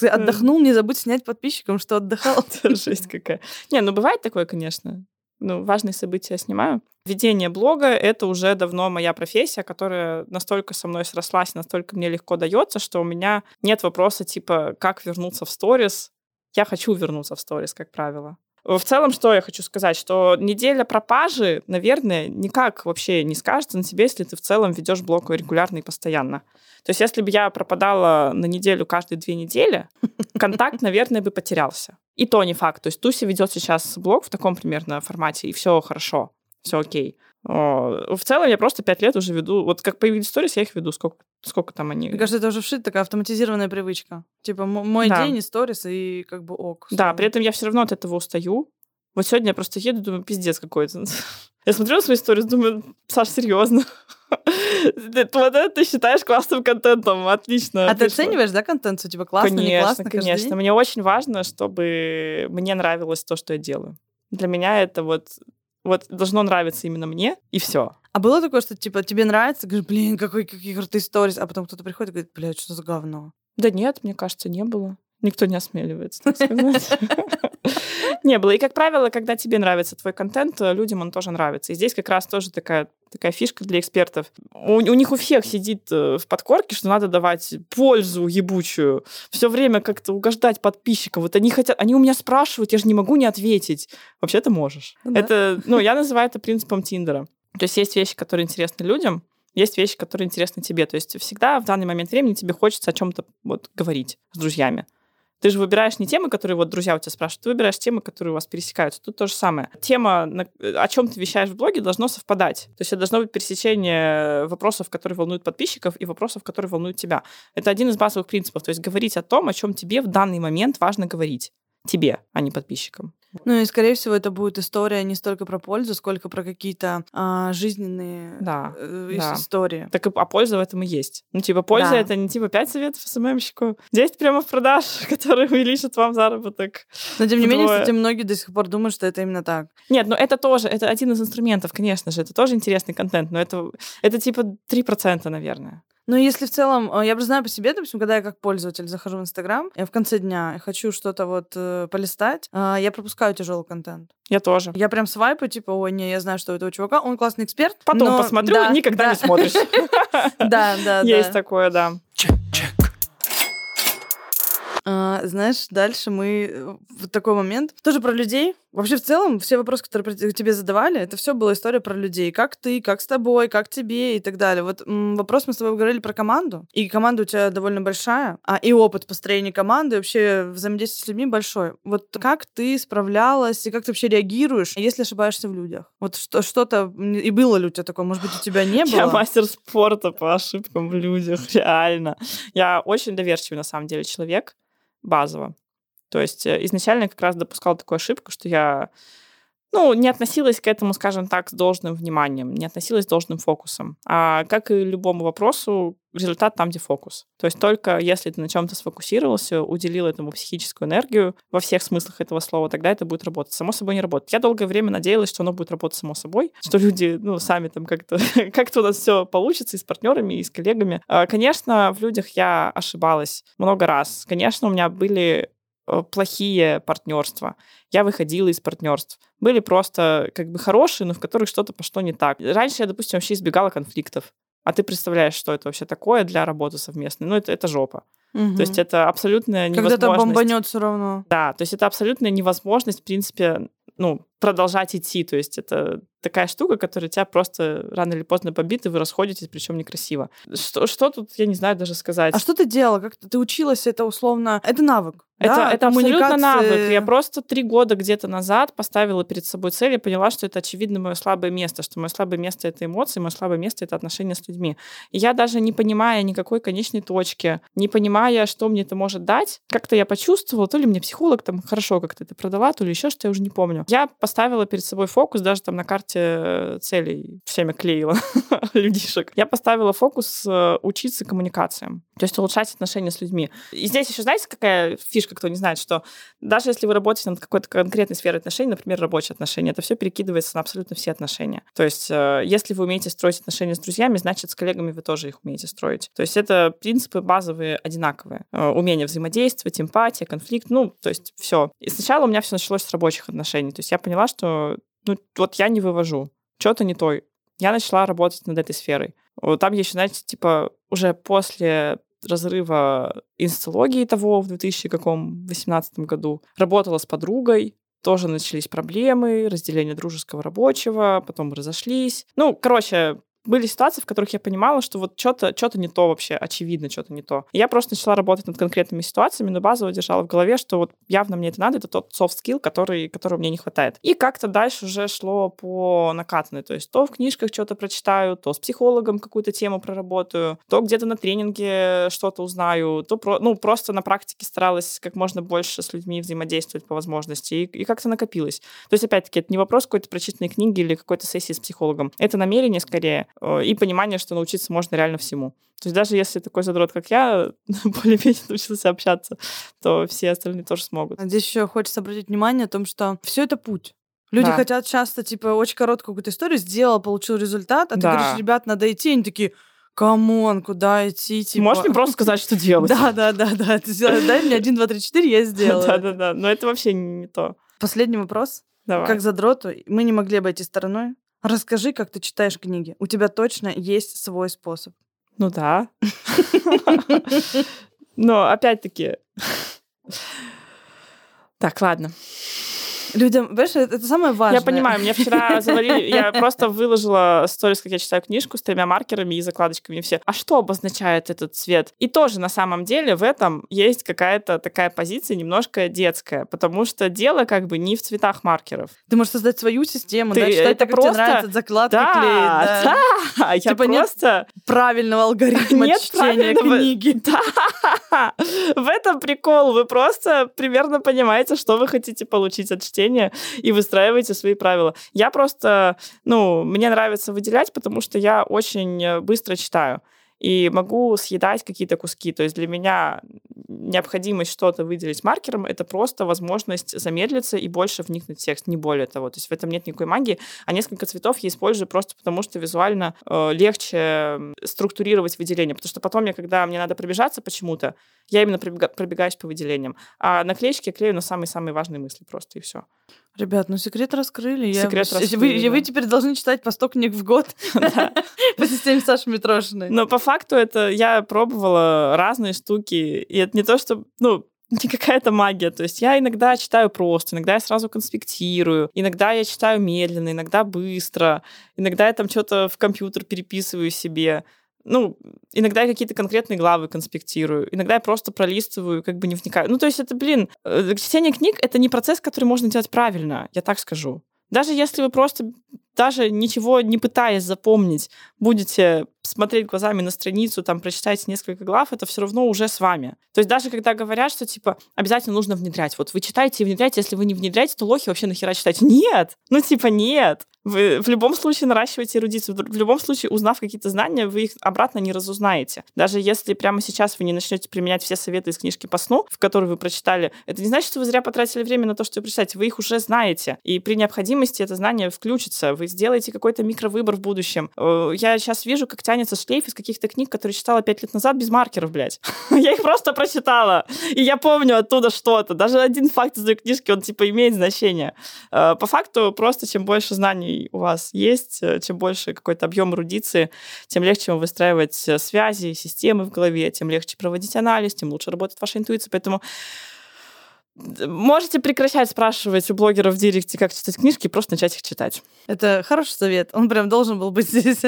отдохнул, не забудь снять подписчикам, что отдыхал. Жесть какая. Не, ну бывает такое, конечно. Ну, важные события снимаю. Ведение блога — это уже давно моя профессия, которая настолько со мной срослась, настолько мне легко дается, что у меня нет вопроса типа, как вернуться в сторис. Я хочу вернуться в сторис, как правило. В целом, что я хочу сказать, что неделя пропажи, наверное, никак вообще не скажется на тебе, если ты в целом ведешь блог регулярно и постоянно. То есть, если бы я пропадала на неделю каждые две недели, контакт, наверное, бы потерялся. И то не факт. То есть Туси ведет сейчас блог в таком примерно формате, и все хорошо, все окей. О, В целом я просто пять лет уже веду. Вот как появились сторис, я их веду. Сколько, сколько там они? Мне кажется, это уже вшит такая автоматизированная привычка. Типа мой Да. день и сторис, и как бы ок. Да, при этом я все равно от этого устаю. Вот сегодня я просто еду, думаю, пиздец какой-то. Я смотрю на свои сторис, думаю, Саш, серьезно. Вот это ты считаешь классным контентом, отлично. А ты оцениваешь, да, контент? Типа классно, не конечно, классно, каждый конечно. Мне очень важно, чтобы мне нравилось то, что я делаю. Для меня это вот вот должно нравиться именно мне, и все. А было такое, что типа тебе нравится, говоришь, блин, какой, какие крутые сторис, а потом кто-то приходит и говорит, блядь, что за говно? Да нет, мне кажется, не было. Никто не осмеливается, так сказать. Не было. И, как правило, когда тебе нравится твой контент, э, людям он тоже нравится. И здесь как раз тоже такая такая фишка для экспертов. У, у них у всех сидит э, в подкорке, что надо давать пользу ебучую. Все время как-то угождать подписчикам. Вот они хотят, они у меня спрашивают, я же не могу не ответить. Вообще ты можешь. Ну да. Это, ну, я называю это принципом Тиндера. То есть есть вещи, которые интересны людям, есть вещи, которые интересны тебе. То есть всегда в данный момент времени тебе хочется о чем-то вот говорить с друзьями. Ты же выбираешь не темы, которые вот друзья у тебя спрашивают, ты выбираешь темы, которые у вас пересекаются. Тут то же самое. Тема, о чем ты вещаешь в блоге, должно совпадать. То есть это должно быть пересечение вопросов, которые волнуют подписчиков, и вопросов, которые волнуют тебя. Это один из базовых принципов. То есть говорить о том, о чем тебе в данный момент важно говорить. Тебе, а не подписчикам. Ну и, скорее всего, это будет история не столько про пользу, сколько про какие-то а, жизненные Да, э, да. истории. Так и, а польза в этом и есть. Ну, типа, польза Да. это не типа 5 советов СММщику, 10 прямо в продаж, которые увеличат вам заработок. Но, тем не менее, кстати, многие до сих пор думают, что это именно так. Нет, ну это тоже, это один из инструментов, конечно же, это тоже интересный контент, но это, это типа 3%, наверное. Но если в целом, э, я бы знаю по себе, допустим, когда я как пользователь захожу в Инстаграм, я в конце дня хочу что-то вот э, полистать, э, я пропускаю тяжелый контент. Я тоже. Я прям свайпаю, типа, ой, не, я знаю, что у этого чувака, он классный эксперт. Потом но- посмотрю, да, никогда да. не смотришь. Да, да, Есть да. такое, да. А, знаешь, дальше мы э, вот такой момент. Тоже про людей. Вообще, в целом, все вопросы, которые тебе задавали, это все была история про людей. Как ты, как с тобой, как тебе и так далее. Вот м, вопрос мы с тобой говорили про команду. И команда у тебя довольно большая. А и опыт построения команды, и вообще взаимодействие с людьми большой. Вот как ты справлялась и как ты вообще реагируешь, если ошибаешься в людях? Вот что, что-то... И было ли у тебя такое? Может быть, у тебя не было? Я мастер спорта по ошибкам в людях, реально. Я очень доверчивый, на самом деле, человек, базово. То есть э, изначально я как раз допускала такую ошибку, что я ну, не относилась к этому, скажем так, с должным вниманием, не относилась с должным фокусом. А как и любому вопросу, результат там, где фокус. То есть только если ты на чем-то сфокусировался, уделил этому психическую энергию во всех смыслах этого слова, тогда это будет работать. Само собой не работает. Я долгое время надеялась, что оно будет работать само собой, что люди, ну, сами там как-то, как-то у нас все получится и с партнерами, и с коллегами. А, Конечно, в людях я ошибалась много раз. Конечно, у меня были плохие партнерства. Я выходила из партнерств. Были просто как бы хорошие, но в которых что-то пошло не так. Раньше я, допустим, вообще избегала конфликтов. А ты представляешь, что это вообще такое для работы совместной? Ну, это, это жопа. Мгм. То есть это абсолютная Когда-то невозможность. бомбанет все равно. Да, то есть это абсолютная невозможность, в принципе, ну, продолжать идти. То есть это такая штука, которая тебя просто рано или поздно бомбит, и вы расходитесь, причем некрасиво. Что, что тут, я не знаю даже сказать. А что ты делала? Как ты, училась? Это условно... Это навык. Это, да? это абсолютно навык. Я просто три года где-то назад поставила перед собой цель и поняла, что это очевидно мое слабое место, что мое слабое место это эмоции, мое слабое место это отношения с людьми. И я даже не понимая никакой конечной точки, не понимая, что мне это может дать, как-то я почувствовала, то ли мне психолог там хорошо как-то это продала, то ли еще что, я уже не помню. Я поставила перед собой фокус, даже там на карте целей всеми клеила людишек. Я поставила фокус э, учиться коммуникациям, то есть улучшать отношения с людьми. И здесь еще, знаете, какая фишка, кто не знает, что даже если вы работаете над какой-то конкретной сферой отношений, например, рабочие отношения, это все перекидывается на абсолютно все отношения. То есть, э, если вы умеете строить отношения с друзьями, значит, с коллегами вы тоже их умеете строить. То есть, это принципы базовые одинаковые. Э, Умение взаимодействовать, эмпатия, конфликт, ну, то есть, все. И сначала у меня все началось с рабочих отношений. То есть, я поняла, что, ну, вот я не вывожу. Что-то не то. Я начала работать над этой сферой. Там еще, знаете, типа, уже после разрыва инстологии того в 2018 году. Работала с подругой, тоже начались проблемы, разделение дружеского рабочего, потом разошлись. Ну, короче, были ситуации, в которых я понимала, что вот что-то что не то вообще, очевидно, что-то не то. И я просто начала работать над конкретными ситуациями, но базово держала в голове, что вот явно мне это надо, это тот soft skill, который, которого мне не хватает. И как-то дальше уже шло по накатанной. То есть то в книжках что-то прочитаю, то с психологом какую-то тему проработаю, то где-то на тренинге что-то узнаю, то про, ну, просто на практике старалась как можно больше с людьми взаимодействовать по возможности. И, и как-то накопилось. То есть, опять-таки, это не вопрос какой-то прочитанной книги или какой-то сессии с психологом. Это намерение скорее и понимание, что научиться можно реально всему. То есть даже если такой задрот, как я, более-менее научился общаться, то все остальные тоже смогут. А Здесь еще хочется обратить внимание о том, что все это путь. Люди Да. хотят часто, типа, очень короткую какую-то историю, сделал, получил результат, а ты Да. говоришь, ребят, надо идти, они такие, come on, куда идти, типа... Можешь мне просто сказать, что делать? Да, да, да, да. Ты Дай мне один, два, три, четыре, я сделаю. Да-да-да, но это вообще не то. Последний вопрос. Давай. Как задроту, мы не могли обойти стороной. Расскажи, как ты читаешь книги. У тебя точно есть свой способ. Ну да. Но опять-таки... Так, ладно. Людям, понимаешь, это, это самое важное. Я понимаю, мне вчера завалили, я просто выложила сторис, как я читаю книжку с тремя маркерами и закладочками и все. А что обозначает этот цвет? И тоже на самом деле в этом есть какая-то такая позиция немножко детская, потому что дело как бы не в цветах маркеров. Ты можешь создать свою систему, Ты- да, читать это как тебе просто- нравится, закладки Да, клеить, да. да, я Типа нет просто... Правильного алгоритма Нет чтения правильного- книги. Да, в этом прикол. Вы просто примерно понимаете, что вы хотите получить от чтения, и выстраиваете свои правила. Я просто, ну, мне нравится выделять, потому что я очень э, быстро читаю и могу съедать какие-то куски. То есть для меня необходимость что-то выделить маркером — это просто возможность замедлиться и больше вникнуть в текст, не более того. То есть в этом нет никакой магии, а несколько цветов я использую просто потому, что визуально э, легче структурировать выделение. Потому что потом, я, когда мне надо пробежаться почему-то, я именно пробега- пробегаюсь по выделениям. А наклеечки я клею на самые-самые важные мысли просто, и все. Ребят, ну секрет раскрыли. Я- Секрет Вы- раскрыли, Вы, да. теперь должны читать по 100 книг в год по системе Саши Митрошиной. Но по факту это я пробовала разные штуки, и это не то, что, ну, не какая-то магия. То есть я иногда читаю просто, иногда я сразу конспектирую, иногда я читаю медленно, иногда быстро, иногда я там что-то в компьютер переписываю себе. Ну, иногда я какие-то конкретные главы конспектирую, иногда я просто пролистываю, как бы не вникаю. Ну, то есть это, блин, э, чтение книг — это не процесс, который можно делать правильно, я так скажу. Даже если вы просто, даже ничего не пытаясь запомнить, будете смотреть глазами на страницу, там, прочитаете несколько глав, это все равно уже с вами. То есть даже когда говорят, что, типа, обязательно нужно внедрять. Вот вы читаете и внедряете, если вы не внедряете, то лохи вообще нахера читать. Нет! Ну, типа, нет! Вы в любом случае наращиваете эрудицию. В любом случае, узнав какие-то знания, вы их обратно не разузнаете. Даже если прямо сейчас вы не начнете применять все советы из книжки по сну, в которой вы прочитали, это не значит, что вы зря потратили время на то, что вы прочитаете. Вы их уже знаете. И при необходимости это знание включится. Вы сделаете какой-то микровыбор в будущем. Э, Я сейчас вижу, как тянется шлейф из каких-то книг, которые читала пять лет назад без маркеров, блядь. Я их просто прочитала. И я помню оттуда что-то. Даже один факт из этой книжки, он типа имеет значение. Э, По факту, просто чем больше знаний у вас есть, э, чем больше какой-то объем эрудиции, тем легче вам выстраивать связи, системы в голове, тем легче проводить анализ, тем лучше работает ваша интуиция. Поэтому можете прекращать спрашивать у блогеров в директе, как читать книжки, и просто начать их читать. Это хороший совет. Он прям должен был быть здесь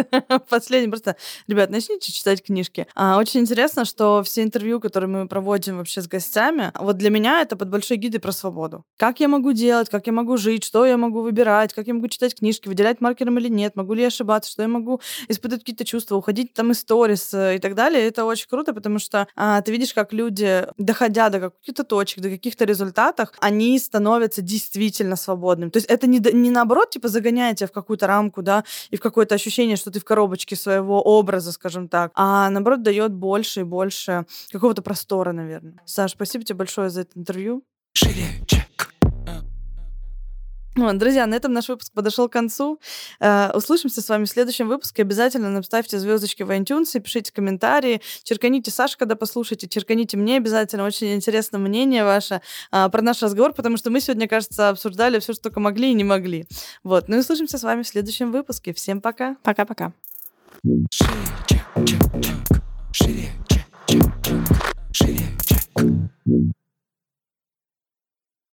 последним. Просто, ребят, начните читать книжки. А, очень интересно, что все интервью, которые мы проводим вообще с гостями, вот для меня это под большой гидой про свободу. Как я могу делать, как я могу жить, что я могу выбирать, как я могу читать книжки, выделять маркером или нет, могу ли я ошибаться, что я могу испытывать какие-то чувства, уходить там из сторис э, и так далее. Это очень круто, потому что а, ты видишь, как люди, доходя до каких-то точек, до каких-то результатов, они становятся действительно свободными. То есть это не, не наоборот, типа, загоняет тебя в какую-то рамку, да, и в какое-то ощущение, что ты в коробочке своего образа, скажем так, а наоборот дает больше и больше какого-то простора, наверное. Саш, спасибо тебе большое за это интервью. шире, чек. Ну друзья, на этом наш выпуск подошел к концу. Э, услышимся с вами в следующем выпуске. Обязательно нам звездочки в iTunes, пишите комментарии, черканите Саш, когда послушаете, черканите мне обязательно. Очень интересно мнение ваше э, про наш разговор, потому что мы сегодня, кажется, обсуждали все, что только могли и не могли. Вот. Ну и услышимся с вами в следующем выпуске. Всем пока. Пока-пока. Шире,